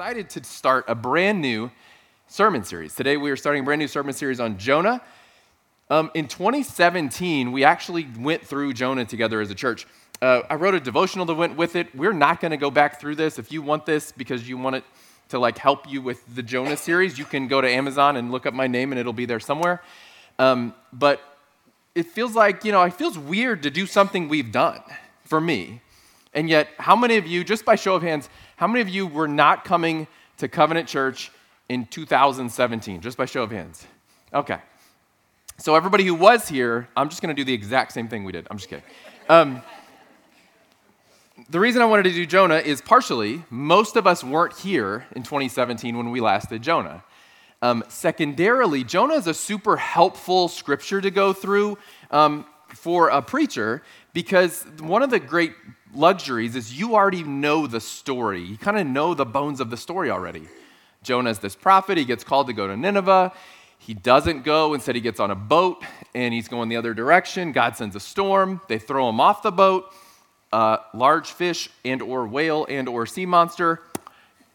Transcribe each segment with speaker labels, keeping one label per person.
Speaker 1: excited to start a brand new sermon series. Today we are starting a brand new sermon series on Jonah. Um, in 2017, we actually went through Jonah together as a church. Uh, I wrote a devotional that went with it. We're not going to go back through this. If you want this because you want it to like help you with the Jonah series, you can go to Amazon and look up my name, and it'll be there somewhere. Um, but it feels like you know, it feels weird to do something we've done for me. And yet, how many of you, just by show of hands, how many of you were not coming to Covenant Church in 2017? Just by show of hands. Okay. So, everybody who was here, I'm just going to do the exact same thing we did. I'm just kidding. Um, the reason I wanted to do Jonah is partially, most of us weren't here in 2017 when we last did Jonah. Um, secondarily, Jonah is a super helpful scripture to go through um, for a preacher because one of the great luxuries is you already know the story. You kind of know the bones of the story already. Jonah is this prophet. He gets called to go to Nineveh. He doesn't go. Instead, he gets on a boat and he's going the other direction. God sends a storm. They throw him off the boat. A large fish and or whale and or sea monster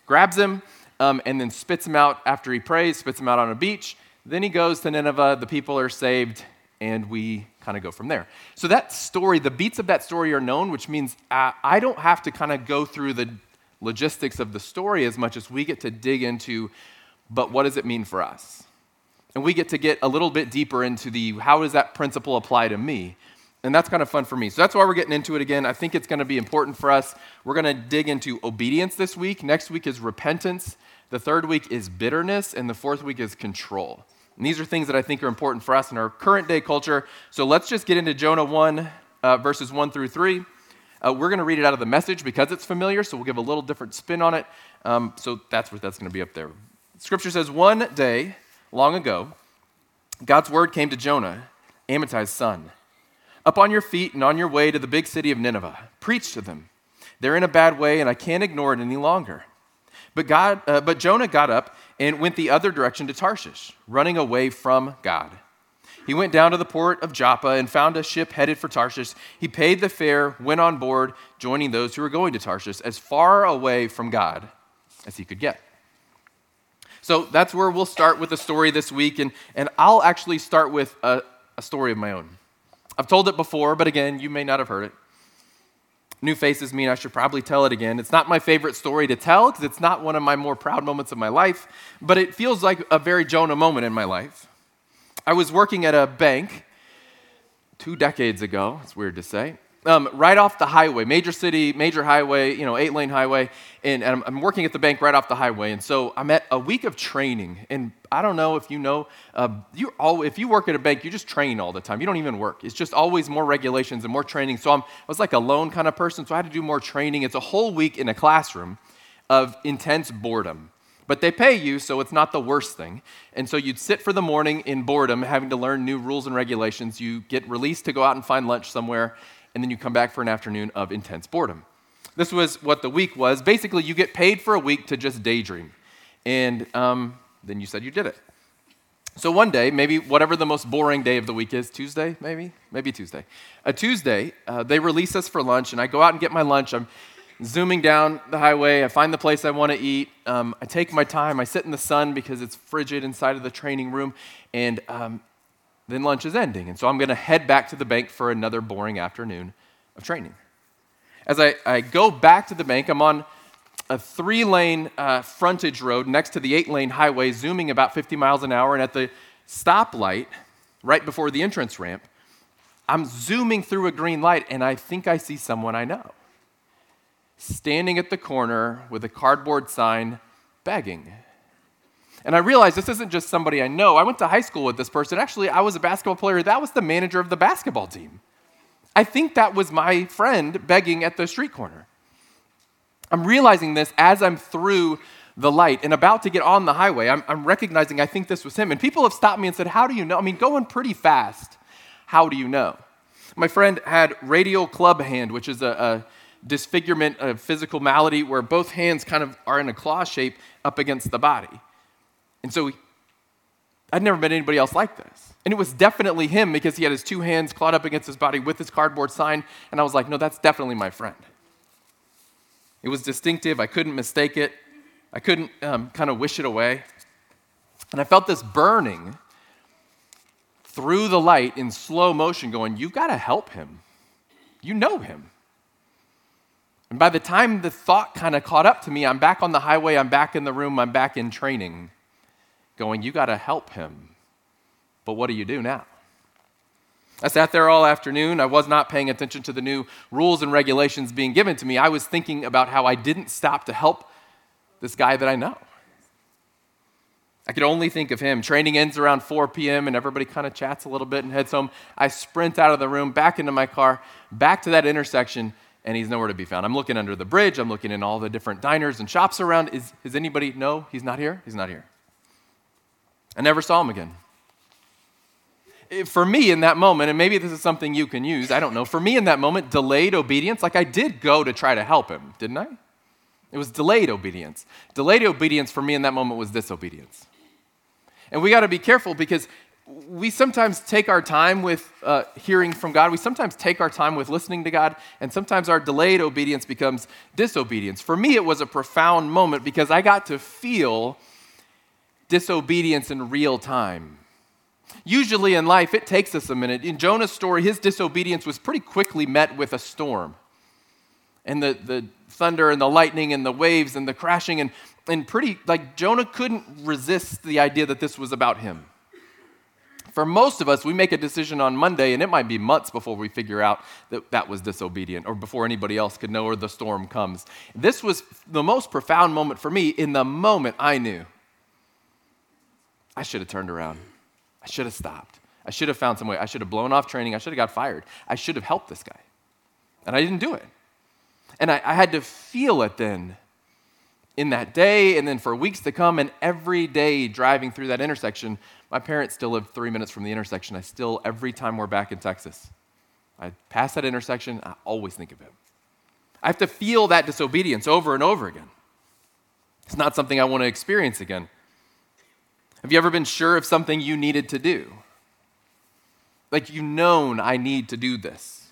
Speaker 1: grabs him um, and then spits him out after he prays, spits him out on a beach. Then he goes to Nineveh. The people are saved and we kind of go from there. So that story, the beats of that story are known, which means uh, I don't have to kind of go through the logistics of the story as much as we get to dig into, but what does it mean for us? And we get to get a little bit deeper into the how does that principle apply to me? And that's kind of fun for me. So that's why we're getting into it again. I think it's going to be important for us. We're going to dig into obedience this week. Next week is repentance. The third week is bitterness. And the fourth week is control. And these are things that I think are important for us in our current day culture. So let's just get into Jonah 1, uh, verses 1 through 3. Uh, we're going to read it out of the message because it's familiar, so we'll give a little different spin on it. Um, so that's what that's going to be up there. Scripture says, One day, long ago, God's word came to Jonah, Amittai's son. Up on your feet and on your way to the big city of Nineveh. Preach to them. They're in a bad way, and I can't ignore it any longer. But, God, uh, but Jonah got up and went the other direction to Tarshish, running away from God. He went down to the port of Joppa and found a ship headed for Tarshish. He paid the fare, went on board, joining those who were going to Tarshish as far away from God as he could get. So that's where we'll start with the story this week, and, and I'll actually start with a, a story of my own. I've told it before, but again, you may not have heard it. New faces mean I should probably tell it again. It's not my favorite story to tell because it's not one of my more proud moments of my life, but it feels like a very Jonah moment in my life. I was working at a bank two decades ago, it's weird to say, um, right off the highway, major city, major highway, you know, eight lane highway. And, and I'm, I'm, working at the bank right off the highway. And so I'm at a week of training. And I don't know if you know, uh, you all, if you work at a bank, you just train all the time. You don't even work. It's just always more regulations and more training. So I'm, I was like a loan kind of person. So I had to do more training. It's a whole week in a classroom of intense boredom. But they pay you, so it's not the worst thing. And so you'd sit for the morning in boredom, having to learn new rules and regulations. You get released to go out and find lunch somewhere and then you come back for an afternoon of intense boredom. This was what the week was. Basically, you get paid for a week to just daydream. And um, then you said you did it. So one day, maybe whatever the most boring day of the week is, Tuesday, maybe? Maybe Tuesday. A Tuesday, uh, they release us for lunch, and I go out and get my lunch. I'm zooming down the highway. I find the place I want to eat. Um, I take my time. I sit in the sun because it's frigid inside of the training room. And um, then lunch is ending. And so I'm going to head back to the bank for another boring afternoon of training. As I, I go back to the bank, I'm on a three lane uh, frontage road next to the eight lane highway, zooming about 50 miles an hour. And at the stoplight, right before the entrance ramp, I'm zooming through a green light, and I think I see someone I know standing at the corner with a cardboard sign begging. And I realized this isn't just somebody I know. I went to high school with this person. Actually, I was a basketball player. That was the manager of the basketball team. I think that was my friend begging at the street corner. I'm realizing this as I'm through the light and about to get on the highway. I'm, I'm recognizing I think this was him. And people have stopped me and said, How do you know? I mean, going pretty fast. How do you know? My friend had radial club hand, which is a, a disfigurement, a physical malady where both hands kind of are in a claw shape up against the body. And so I'd never met anybody else like this. And it was definitely him because he had his two hands clawed up against his body with his cardboard sign. And I was like, no, that's definitely my friend. It was distinctive. I couldn't mistake it. I couldn't um, kind of wish it away. And I felt this burning through the light in slow motion going, You've got to help him. You know him. And by the time the thought kind of caught up to me, I'm back on the highway, I'm back in the room, I'm back in training, going, You got to help him. But what do you do now? I sat there all afternoon. I was not paying attention to the new rules and regulations being given to me. I was thinking about how I didn't stop to help this guy that I know. I could only think of him. Training ends around 4 p.m., and everybody kind of chats a little bit and heads home. I sprint out of the room, back into my car, back to that intersection, and he's nowhere to be found. I'm looking under the bridge. I'm looking in all the different diners and shops around. Is, is anybody? No, he's not here. He's not here. I never saw him again. For me in that moment, and maybe this is something you can use, I don't know. For me in that moment, delayed obedience, like I did go to try to help him, didn't I? It was delayed obedience. Delayed obedience for me in that moment was disobedience. And we got to be careful because we sometimes take our time with uh, hearing from God. We sometimes take our time with listening to God, and sometimes our delayed obedience becomes disobedience. For me, it was a profound moment because I got to feel disobedience in real time. Usually in life, it takes us a minute. In Jonah's story, his disobedience was pretty quickly met with a storm. And the, the thunder and the lightning and the waves and the crashing, and and pretty, like Jonah couldn't resist the idea that this was about him. For most of us, we make a decision on Monday, and it might be months before we figure out that that was disobedient or before anybody else could know or the storm comes. This was the most profound moment for me. In the moment, I knew I should have turned around, I should have stopped, I should have found some way, I should have blown off training, I should have got fired, I should have helped this guy. And I didn't do it. And I, I had to feel it then in that day and then for weeks to come and every day driving through that intersection my parents still live three minutes from the intersection. I still every time we're back in texas i pass that intersection i always think of him. I have to feel that disobedience over and over again. It's not something i want to experience again have you ever been sure of something you needed to do like you've known i need to do this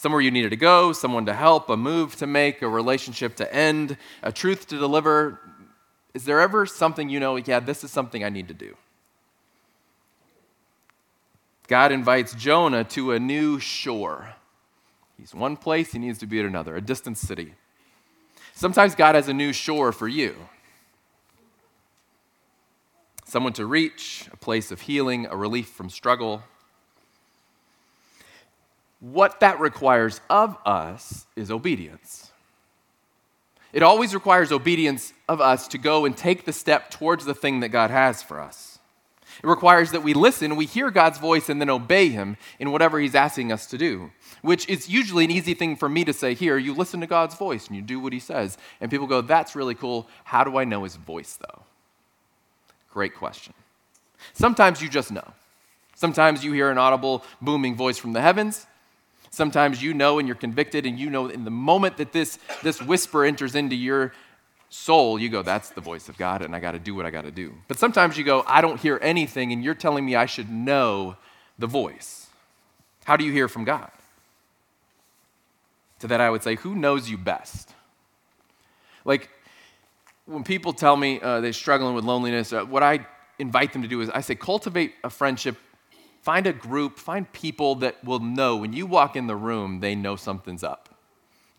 Speaker 1: somewhere you needed to go, someone to help, a move to make, a relationship to end, a truth to deliver. Is there ever something you know, yeah, this is something I need to do? God invites Jonah to a new shore. He's one place, he needs to be at another, a distant city. Sometimes God has a new shore for you someone to reach, a place of healing, a relief from struggle, what that requires of us is obedience. It always requires obedience of us to go and take the step towards the thing that God has for us. It requires that we listen, we hear God's voice, and then obey Him in whatever He's asking us to do, which is usually an easy thing for me to say here. You listen to God's voice and you do what He says. And people go, That's really cool. How do I know His voice, though? Great question. Sometimes you just know. Sometimes you hear an audible, booming voice from the heavens. Sometimes you know and you're convicted, and you know in the moment that this, this whisper enters into your soul, you go, That's the voice of God, and I got to do what I got to do. But sometimes you go, I don't hear anything, and you're telling me I should know the voice. How do you hear from God? To that, I would say, Who knows you best? Like, when people tell me uh, they're struggling with loneliness, uh, what I invite them to do is I say, cultivate a friendship Find a group, find people that will know when you walk in the room, they know something's up.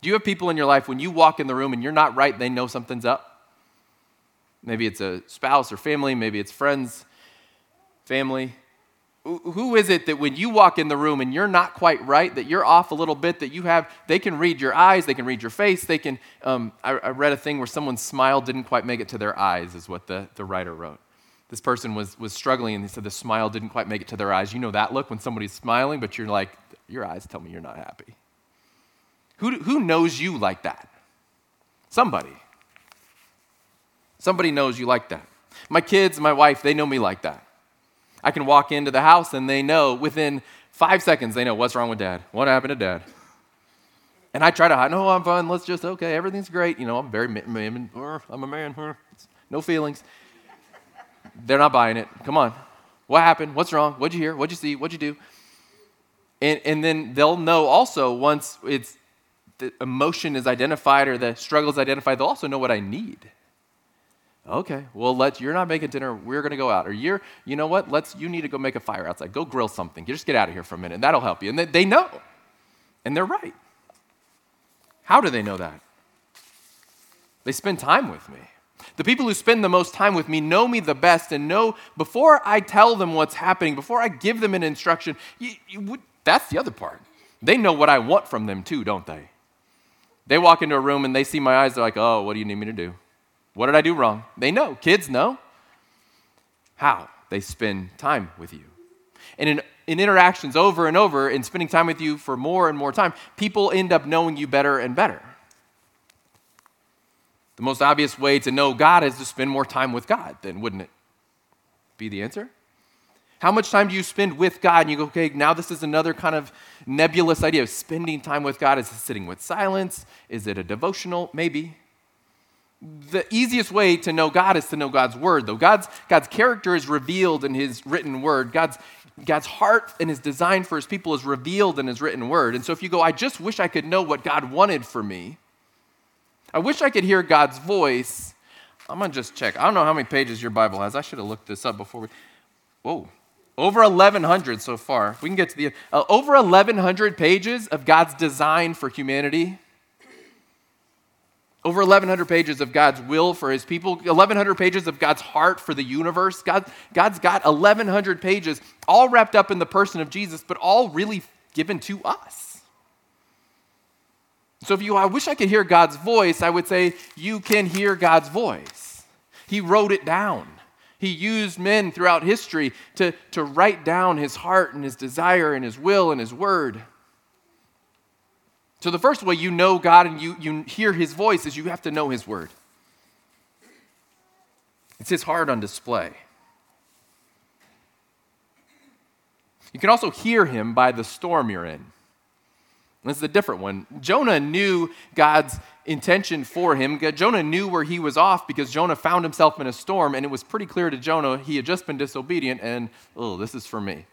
Speaker 1: Do you have people in your life when you walk in the room and you're not right, they know something's up? Maybe it's a spouse or family, maybe it's friends, family. Who is it that when you walk in the room and you're not quite right, that you're off a little bit, that you have, they can read your eyes, they can read your face, they can, um, I, I read a thing where someone's smile didn't quite make it to their eyes, is what the, the writer wrote this person was, was struggling and he said the smile didn't quite make it to their eyes. You know that look when somebody's smiling, but you're like, your eyes tell me you're not happy. Who, who knows you like that? Somebody. Somebody knows you like that. My kids, my wife, they know me like that. I can walk into the house and they know within five seconds, they know what's wrong with dad. What happened to dad? And I try to hide, no, I'm fine. Let's just, okay, everything's great. You know, I'm very, uh, I'm a man. No feelings. They're not buying it. Come on. What happened? What's wrong? What'd you hear? What'd you see? What'd you do? And, and then they'll know also once it's the emotion is identified or the struggle is identified, they'll also know what I need. Okay, well, let's, you're not making dinner. We're going to go out. Or you're, you know what? Let's, you need to go make a fire outside. Go grill something. You just get out of here for a minute. And That'll help you. And they, they know. And they're right. How do they know that? They spend time with me. The people who spend the most time with me know me the best and know before I tell them what's happening, before I give them an instruction, you, you, that's the other part. They know what I want from them too, don't they? They walk into a room and they see my eyes, they're like, oh, what do you need me to do? What did I do wrong? They know. Kids know. How? They spend time with you. And in, in interactions over and over, in spending time with you for more and more time, people end up knowing you better and better. The most obvious way to know God is to spend more time with God, then wouldn't it be the answer? How much time do you spend with God? And you go, okay, now this is another kind of nebulous idea of spending time with God. Is it sitting with silence? Is it a devotional? Maybe. The easiest way to know God is to know God's word, though. God's, God's character is revealed in his written word. God's, God's heart and his design for his people is revealed in his written word. And so if you go, I just wish I could know what God wanted for me, I wish I could hear God's voice. I'm going to just check. I don't know how many pages your Bible has. I should have looked this up before we. Whoa. Over 1,100 so far. We can get to the. Uh, over 1,100 pages of God's design for humanity. Over 1,100 pages of God's will for his people, 1,100 pages of God's heart for the universe. God, God's got 1,100 pages, all wrapped up in the person of Jesus, but all really given to us. So if you, I wish I could hear God's voice, I would say, you can hear God's voice. He wrote it down. He used men throughout history to, to write down his heart and his desire and his will and his word. So, the first way you know God and you, you hear his voice is you have to know his word. It's his heart on display. You can also hear him by the storm you're in. This is a different one. Jonah knew God's intention for him. Jonah knew where he was off because Jonah found himself in a storm, and it was pretty clear to Jonah he had just been disobedient, and oh, this is for me.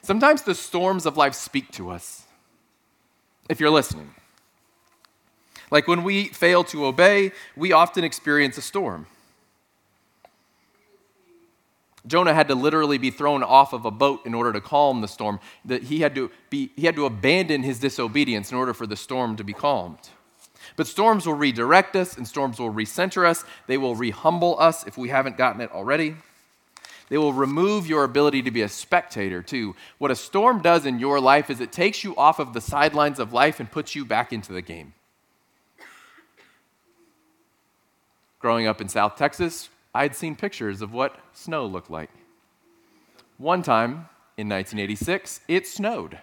Speaker 1: Sometimes the storms of life speak to us, if you're listening. Like when we fail to obey, we often experience a storm. Jonah had to literally be thrown off of a boat in order to calm the storm. That he had to be he had to abandon his disobedience in order for the storm to be calmed. But storms will redirect us and storms will recenter us. They will rehumble us if we haven't gotten it already. They will remove your ability to be a spectator, too. What a storm does in your life is it takes you off of the sidelines of life and puts you back into the game. Growing up in South Texas, I had seen pictures of what snow looked like. One time in 1986, it snowed.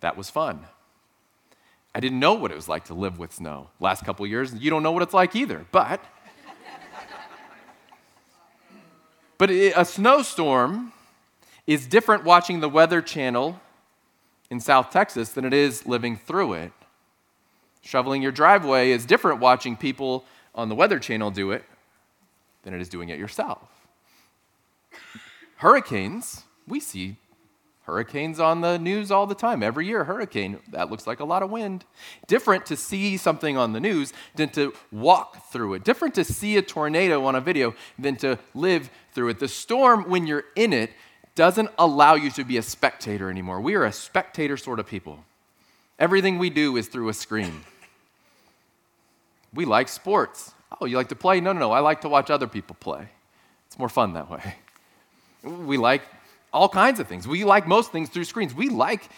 Speaker 1: That was fun. I didn't know what it was like to live with snow. Last couple years, you don't know what it's like either. But But a snowstorm is different watching the Weather Channel in South Texas than it is living through it. Shoveling your driveway is different watching people on the Weather Channel do it than it is doing it yourself. Hurricanes, we see hurricanes on the news all the time. Every year, hurricane, that looks like a lot of wind. Different to see something on the news than to walk through it. Different to see a tornado on a video than to live through it. The storm, when you're in it, doesn't allow you to be a spectator anymore. We are a spectator sort of people. Everything we do is through a screen. We like sports. Oh, you like to play? No, no, no. I like to watch other people play. It's more fun that way. We like all kinds of things. We like most things through screens. We like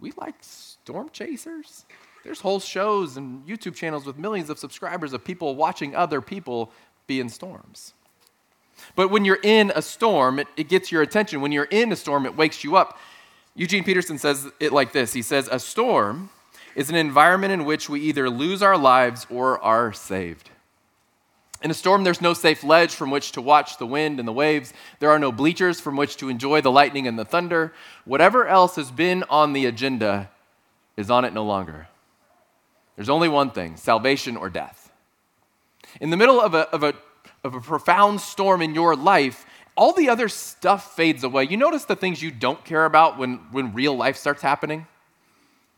Speaker 1: we like storm chasers. There's whole shows and YouTube channels with millions of subscribers of people watching other people be in storms. But when you're in a storm, it, it gets your attention. When you're in a storm, it wakes you up. Eugene Peterson says it like this He says, A storm is an environment in which we either lose our lives or are saved. In a storm, there's no safe ledge from which to watch the wind and the waves. There are no bleachers from which to enjoy the lightning and the thunder. Whatever else has been on the agenda is on it no longer. There's only one thing salvation or death. In the middle of a, of a, of a profound storm in your life, all the other stuff fades away. You notice the things you don't care about when, when real life starts happening?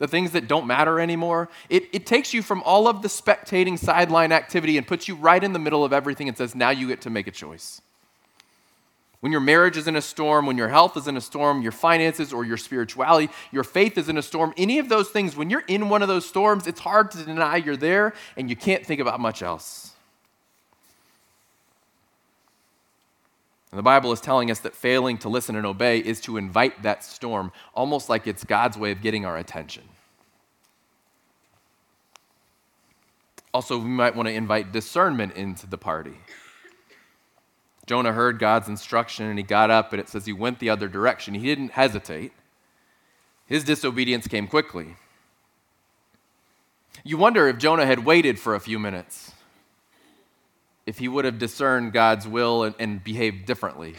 Speaker 1: The things that don't matter anymore. It, it takes you from all of the spectating sideline activity and puts you right in the middle of everything and says, now you get to make a choice. When your marriage is in a storm, when your health is in a storm, your finances or your spirituality, your faith is in a storm, any of those things, when you're in one of those storms, it's hard to deny you're there and you can't think about much else. And the Bible is telling us that failing to listen and obey is to invite that storm, almost like it's God's way of getting our attention. Also, we might want to invite discernment into the party. Jonah heard God's instruction and he got up, and it says he went the other direction. He didn't hesitate. His disobedience came quickly. You wonder if Jonah had waited for a few minutes, if he would have discerned God's will and, and behaved differently.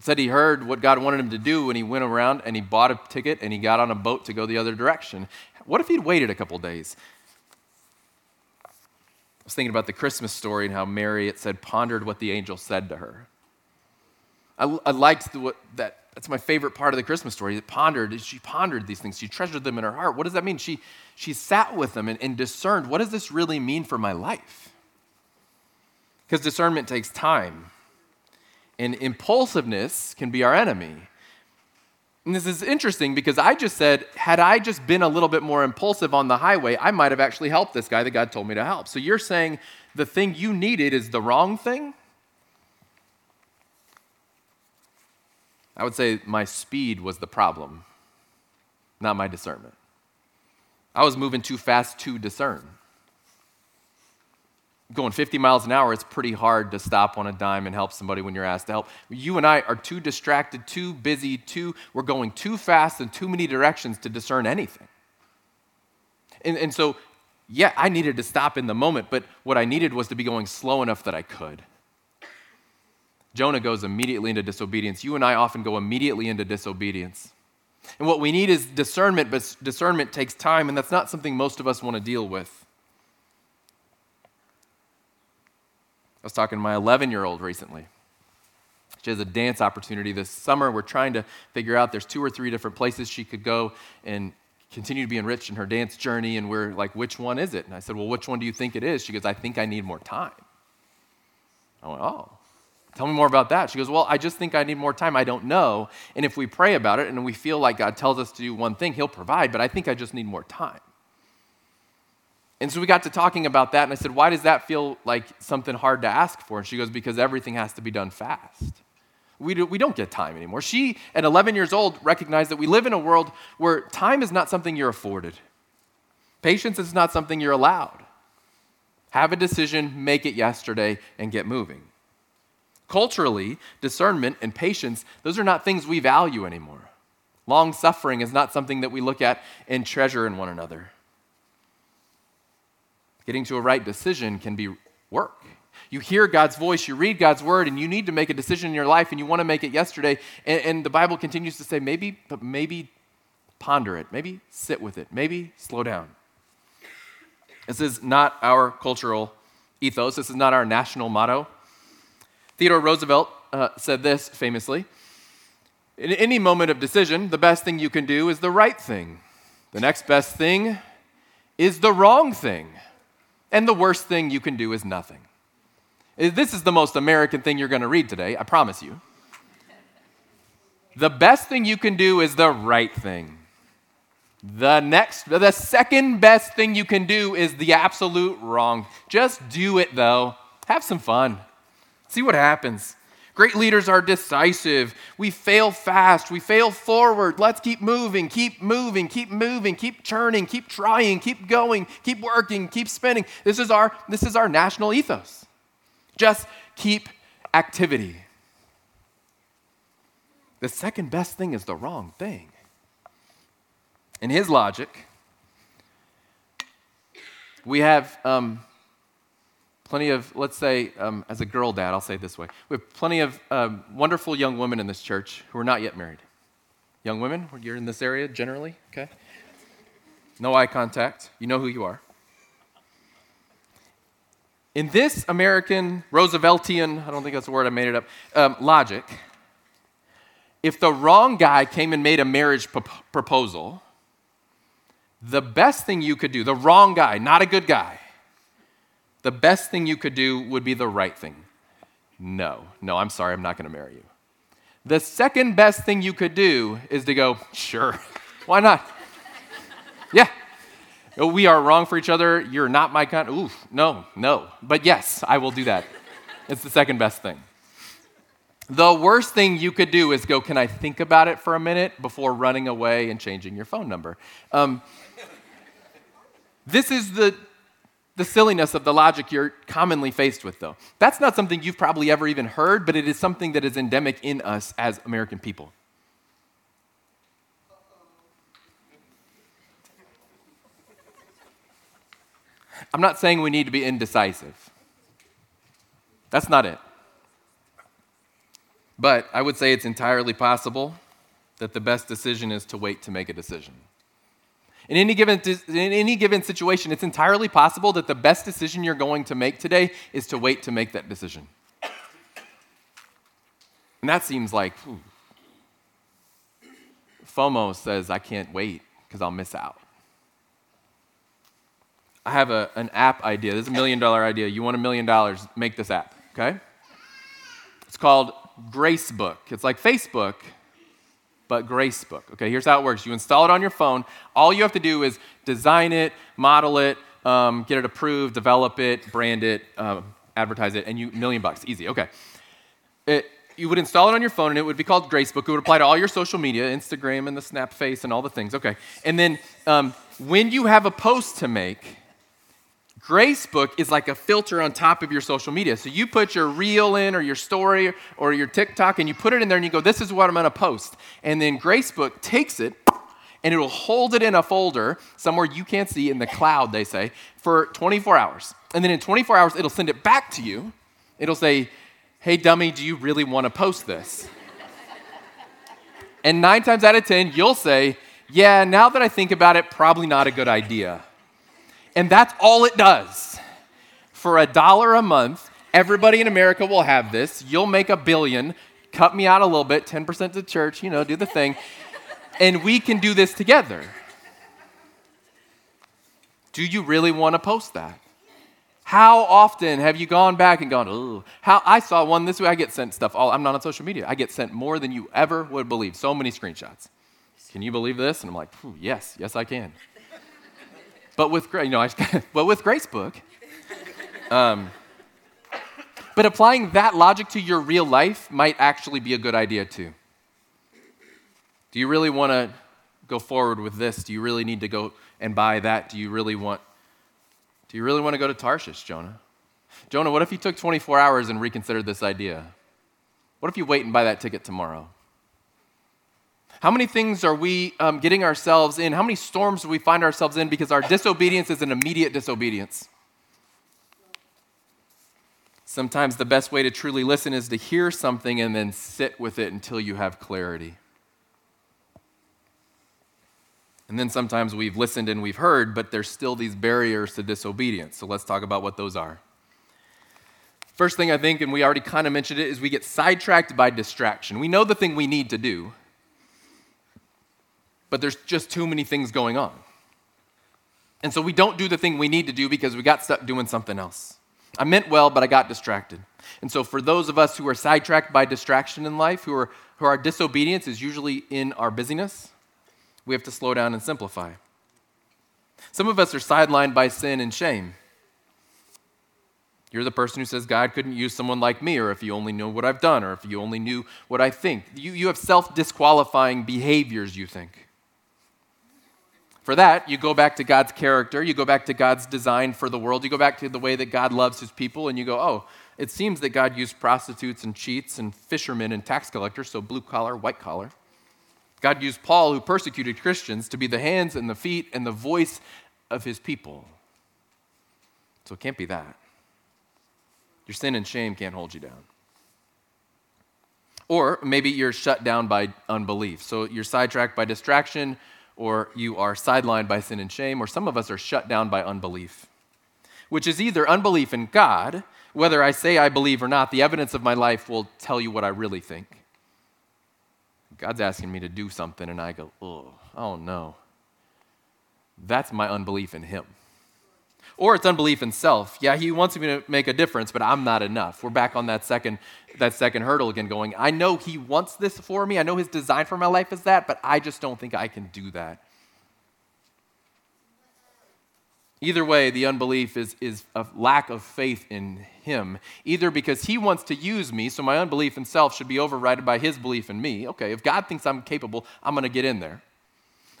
Speaker 1: said he heard what God wanted him to do when he went around and he bought a ticket and he got on a boat to go the other direction. What if he'd waited a couple days? I was thinking about the Christmas story and how Mary, it said, pondered what the angel said to her. I, I liked the, that. That's my favorite part of the Christmas story. That pondered, she pondered these things. She treasured them in her heart. What does that mean? She, she sat with them and, and discerned, what does this really mean for my life? Because discernment takes time. And impulsiveness can be our enemy. And this is interesting because I just said, had I just been a little bit more impulsive on the highway, I might have actually helped this guy that God told me to help. So you're saying the thing you needed is the wrong thing? I would say my speed was the problem, not my discernment. I was moving too fast to discern going 50 miles an hour, it's pretty hard to stop on a dime and help somebody when you're asked to help. You and I are too distracted, too busy, too, we're going too fast in too many directions to discern anything. And, and so, yeah, I needed to stop in the moment, but what I needed was to be going slow enough that I could. Jonah goes immediately into disobedience. You and I often go immediately into disobedience. And what we need is discernment, but discernment takes time, and that's not something most of us want to deal with. I was talking to my 11 year old recently. She has a dance opportunity this summer. We're trying to figure out there's two or three different places she could go and continue to be enriched in her dance journey. And we're like, which one is it? And I said, well, which one do you think it is? She goes, I think I need more time. I went, oh, tell me more about that. She goes, well, I just think I need more time. I don't know. And if we pray about it and we feel like God tells us to do one thing, He'll provide, but I think I just need more time. And so we got to talking about that, and I said, Why does that feel like something hard to ask for? And she goes, Because everything has to be done fast. We, do, we don't get time anymore. She, at 11 years old, recognized that we live in a world where time is not something you're afforded, patience is not something you're allowed. Have a decision, make it yesterday, and get moving. Culturally, discernment and patience, those are not things we value anymore. Long suffering is not something that we look at and treasure in one another. Getting to a right decision can be work. You hear God's voice, you read God's word, and you need to make a decision in your life, and you want to make it yesterday. And, and the Bible continues to say, maybe, but maybe ponder it, maybe sit with it, maybe slow down. This is not our cultural ethos, this is not our national motto. Theodore Roosevelt uh, said this famously In any moment of decision, the best thing you can do is the right thing. The next best thing is the wrong thing. And the worst thing you can do is nothing. Eh, this is the most American thing you're going to read today, I promise you. The best thing you can do is the right thing. The next, the second best thing you can do is the absolute wrong. Just do it though. Have some fun. See what happens. Great leaders are decisive. We fail fast. We fail forward. Let's keep moving, keep moving, keep moving, keep churning, keep trying, keep going, keep working, keep spinning. This is our, this is our national ethos. Just keep activity. The second best thing is the wrong thing. In his logic, we have um, plenty of, let's say, um, as a girl dad, I'll say it this way we have plenty of um, wonderful young women in this church who are not yet married. Young women, you're in this area generally, okay? No eye contact. You know who you are. In this American Rooseveltian, I don't think that's the word, I made it up, um, logic, if the wrong guy came and made a marriage p- proposal, the best thing you could do, the wrong guy, not a good guy, the best thing you could do would be the right thing. No, no, I'm sorry, I'm not going to marry you. The second best thing you could do is to go, sure, why not? yeah. We are wrong for each other. You're not my kind. Ooh, no, no. But yes, I will do that. It's the second best thing. The worst thing you could do is go, Can I think about it for a minute before running away and changing your phone number? Um, this is the, the silliness of the logic you're commonly faced with, though. That's not something you've probably ever even heard, but it is something that is endemic in us as American people. I'm not saying we need to be indecisive. That's not it. But I would say it's entirely possible that the best decision is to wait to make a decision. In any, given, in any given situation, it's entirely possible that the best decision you're going to make today is to wait to make that decision. And that seems like whew. FOMO says, I can't wait because I'll miss out. I have a, an app idea. This is a million dollar idea. You want a million dollars, make this app, okay? It's called Gracebook. It's like Facebook, but Gracebook. Okay, here's how it works you install it on your phone. All you have to do is design it, model it, um, get it approved, develop it, brand it, uh, advertise it, and you, million bucks. Easy, okay. It, you would install it on your phone and it would be called Gracebook. It would apply to all your social media, Instagram and the Snap Face and all the things. Okay. And then um, when you have a post to make, Gracebook is like a filter on top of your social media. So you put your reel in or your story or your TikTok and you put it in there and you go, this is what I'm going to post. And then Gracebook takes it and it'll hold it in a folder somewhere you can't see in the cloud, they say, for 24 hours. And then in 24 hours, it'll send it back to you. It'll say, hey, dummy, do you really want to post this? and nine times out of 10, you'll say, yeah, now that I think about it, probably not a good idea. And that's all it does. For a dollar a month, everybody in America will have this. You'll make a billion. Cut me out a little bit, 10% to church, you know, do the thing. and we can do this together. Do you really want to post that? How often have you gone back and gone, oh, how I saw one this way, I get sent stuff all I'm not on social media. I get sent more than you ever would believe. So many screenshots. Can you believe this? And I'm like, yes, yes I can. But with, you know, I, but with Gracebook, um, but applying that logic to your real life might actually be a good idea too. Do you really want to go forward with this? Do you really need to go and buy that? Do you really want Do you really want to go to Tarshish, Jonah? Jonah, what if you took 24 hours and reconsidered this idea? What if you wait and buy that ticket tomorrow? How many things are we um, getting ourselves in? How many storms do we find ourselves in because our disobedience is an immediate disobedience? Sometimes the best way to truly listen is to hear something and then sit with it until you have clarity. And then sometimes we've listened and we've heard, but there's still these barriers to disobedience. So let's talk about what those are. First thing I think, and we already kind of mentioned it, is we get sidetracked by distraction. We know the thing we need to do, but there's just too many things going on. And so we don't do the thing we need to do because we got stuck doing something else. I meant well, but I got distracted. And so for those of us who are sidetracked by distraction in life, who are who our disobedience is usually in our busyness, we have to slow down and simplify. Some of us are sidelined by sin and shame. You're the person who says God couldn't use someone like me, or if you only knew what I've done, or if you only knew what I think. You, you have self disqualifying behaviors, you think. For that, you go back to God's character, you go back to God's design for the world, you go back to the way that God loves his people, and you go, oh, it seems that God used prostitutes and cheats and fishermen and tax collectors, so blue collar, white collar. God used Paul, who persecuted Christians, to be the hands and the feet and the voice of his people. So it can't be that. Your sin and shame can't hold you down. Or maybe you're shut down by unbelief. So you're sidetracked by distraction, or you are sidelined by sin and shame, or some of us are shut down by unbelief, which is either unbelief in God, whether I say I believe or not, the evidence of my life will tell you what I really think. God's asking me to do something, and I go, oh, oh no. That's my unbelief in Him. Or it's unbelief in self. Yeah, he wants me to make a difference, but I'm not enough. We're back on that second, that second hurdle again, going, I know he wants this for me. I know his design for my life is that, but I just don't think I can do that. Either way, the unbelief is, is a lack of faith in him, either because he wants to use me, so my unbelief in self should be overridden by his belief in me. Okay, if God thinks I'm capable, I'm going to get in there.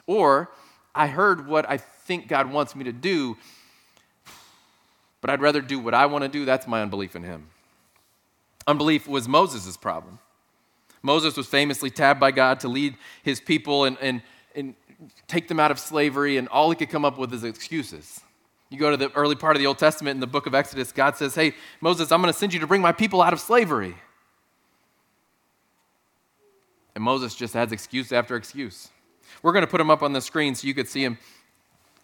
Speaker 1: Or I heard what I think God wants me to do, but I'd rather do what I want to do. That's my unbelief in him. Unbelief was Moses' problem. Moses was famously tabbed by God to lead his people and, and, and take them out of slavery, and all he could come up with is excuses. You go to the early part of the Old Testament in the book of Exodus, God says, Hey, Moses, I'm going to send you to bring my people out of slavery. And Moses just adds excuse after excuse. We're going to put him up on the screen so you could see them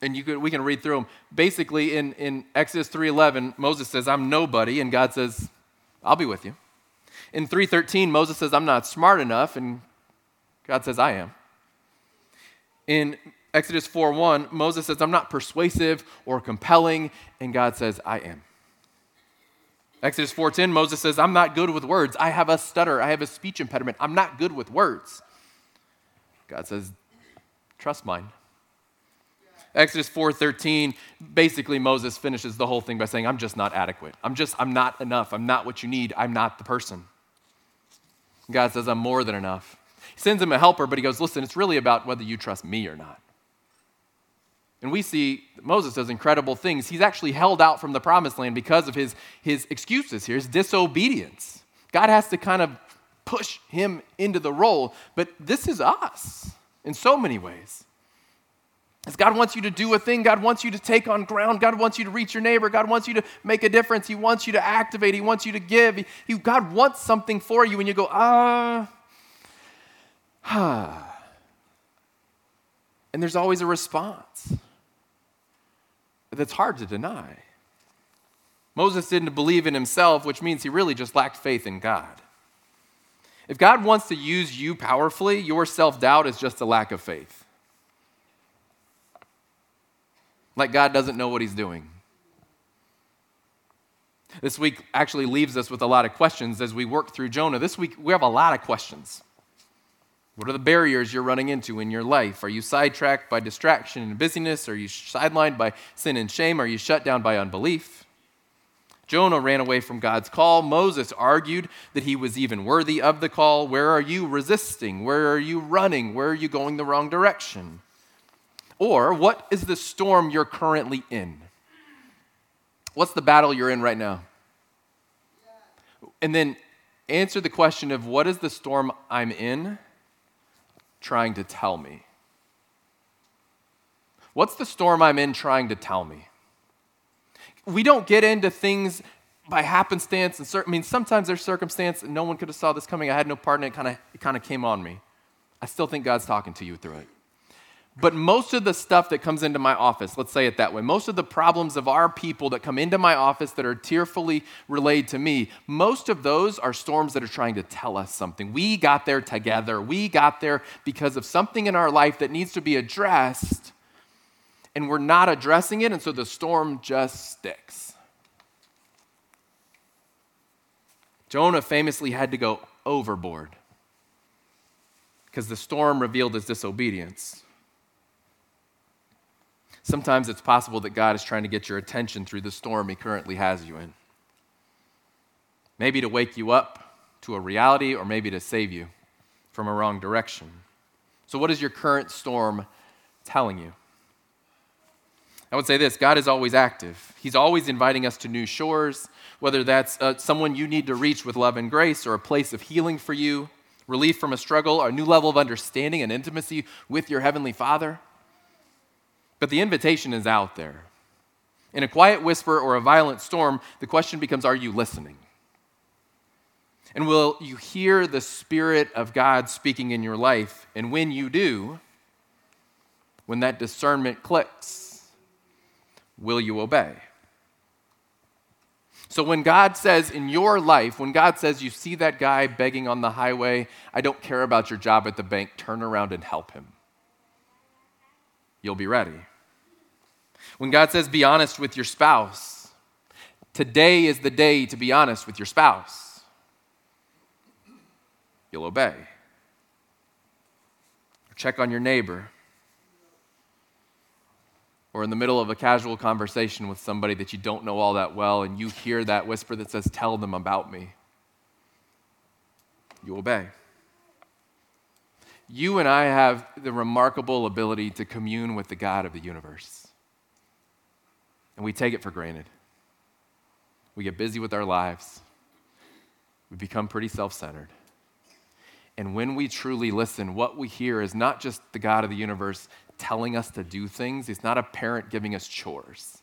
Speaker 1: and you could, we can read through them. Basically, in, in Exodus 3.11, Moses says, I'm nobody, and God says, I'll be with you. In 3.13, Moses says, I'm not smart enough, and God says, I am. In Exodus 4.1, Moses says, I'm not persuasive or compelling, and God says, I am. Exodus 4:10 Moses says, "I'm not good with words. I have a stutter. I have a speech impediment. I'm not good with words." God says, "Trust mine." Exodus 4:13, basically Moses finishes the whole thing by saying, "I'm just not adequate. I'm just I'm not enough. I'm not what you need. I'm not the person." God says, "I'm more than enough." He sends him a helper, but he goes, "Listen, it's really about whether you trust me or not." And we see Moses does incredible things. He's actually held out from the promised land because of his, his excuses here, his disobedience. God has to kind of push him into the role, but this is us in so many ways. As God wants you to do a thing, God wants you to take on ground, God wants you to reach your neighbor, God wants you to make a difference, He wants you to activate, He wants you to give. He, he, God wants something for you, and you go, ah, ah. And there's always a response that's hard to deny. Moses didn't believe in himself, which means he really just lacked faith in God. If God wants to use you powerfully, your self doubt is just a lack of faith. Like God doesn't know what he's doing. This week actually leaves us with a lot of questions as we work through Jonah. This week, we have a lot of questions. What are the barriers you're running into in your life? Are you sidetracked by distraction and busyness? Are you sidelined by sin and shame? Are you shut down by unbelief? Jonah ran away from God's call. Moses argued that he was even worthy of the call. Where are you resisting? Where are you running? Where are you going the wrong direction? Or what is the storm you're currently in? What's the battle you're in right now? And then answer the question of what is the storm I'm in trying to tell me? What's the storm I'm in trying to tell me? We don't get into things by happenstance and certain, I mean sometimes there's circumstance and no one could have saw this coming. I had no part in it, kind of it kind of came on me. I still think God's talking to you through it. But most of the stuff that comes into my office, let's say it that way, most of the problems of our people that come into my office that are tearfully relayed to me, most of those are storms that are trying to tell us something. We got there together. We got there because of something in our life that needs to be addressed, and we're not addressing it, and so the storm just sticks. Jonah famously had to go overboard because the storm revealed his disobedience. Sometimes it's possible that God is trying to get your attention through the storm He currently has you in. Maybe to wake you up to a reality, or maybe to save you from a wrong direction. So, what is your current storm telling you? I would say this God is always active. He's always inviting us to new shores, whether that's uh, someone you need to reach with love and grace, or a place of healing for you, relief from a struggle, or a new level of understanding and intimacy with your Heavenly Father. But the invitation is out there. In a quiet whisper or a violent storm, the question becomes are you listening? And will you hear the Spirit of God speaking in your life? And when you do, when that discernment clicks, will you obey? So when God says in your life, when God says you see that guy begging on the highway, I don't care about your job at the bank, turn around and help him. You'll be ready. When God says be honest with your spouse, today is the day to be honest with your spouse. You'll obey. Check on your neighbor or in the middle of a casual conversation with somebody that you don't know all that well, and you hear that whisper that says, Tell them about me, you obey. You and I have the remarkable ability to commune with the God of the universe. And we take it for granted. We get busy with our lives, we become pretty self centered. And when we truly listen, what we hear is not just the God of the universe telling us to do things, He's not a parent giving us chores.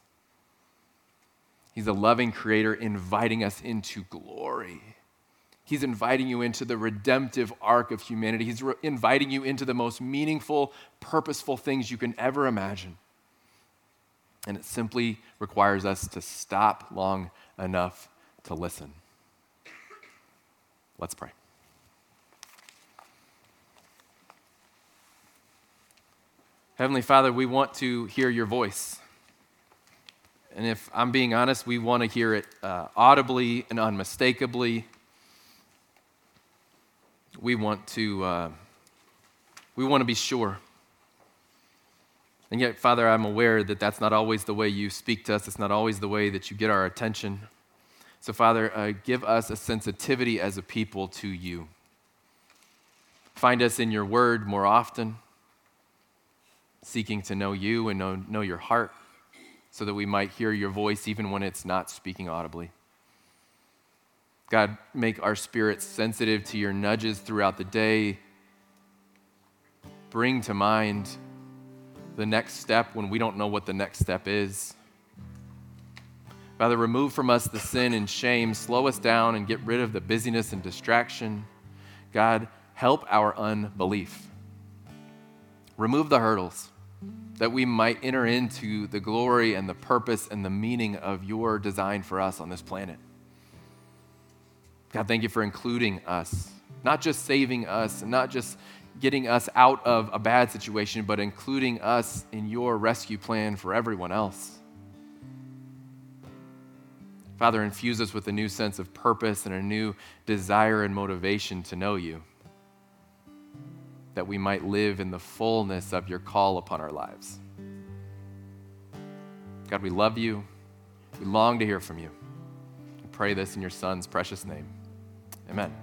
Speaker 1: He's a loving creator inviting us into glory. He's inviting you into the redemptive arc of humanity. He's re- inviting you into the most meaningful, purposeful things you can ever imagine. And it simply requires us to stop long enough to listen. Let's pray. Heavenly Father, we want to hear your voice. And if I'm being honest, we want to hear it uh, audibly and unmistakably. We want to, uh, we want to be sure. And yet, Father, I'm aware that that's not always the way you speak to us. It's not always the way that you get our attention. So, Father, uh, give us a sensitivity as a people to you. Find us in your word more often seeking to know you and know, know your heart so that we might hear your voice even when it's not speaking audibly. God, make our spirits sensitive to your nudges throughout the day. Bring to mind the next step when we don't know what the next step is. Father, remove from us the sin and shame, slow us down, and get rid of the busyness and distraction. God, help our unbelief. Remove the hurdles that we might enter into the glory and the purpose and the meaning of your design for us on this planet. God, thank you for including us, not just saving us, not just getting us out of a bad situation, but including us in your rescue plan for everyone else. Father, infuse us with a new sense of purpose and a new desire and motivation to know you that we might live in the fullness of your call upon our lives. God, we love you. We long to hear from you. Pray this in your Son's precious name. Amen.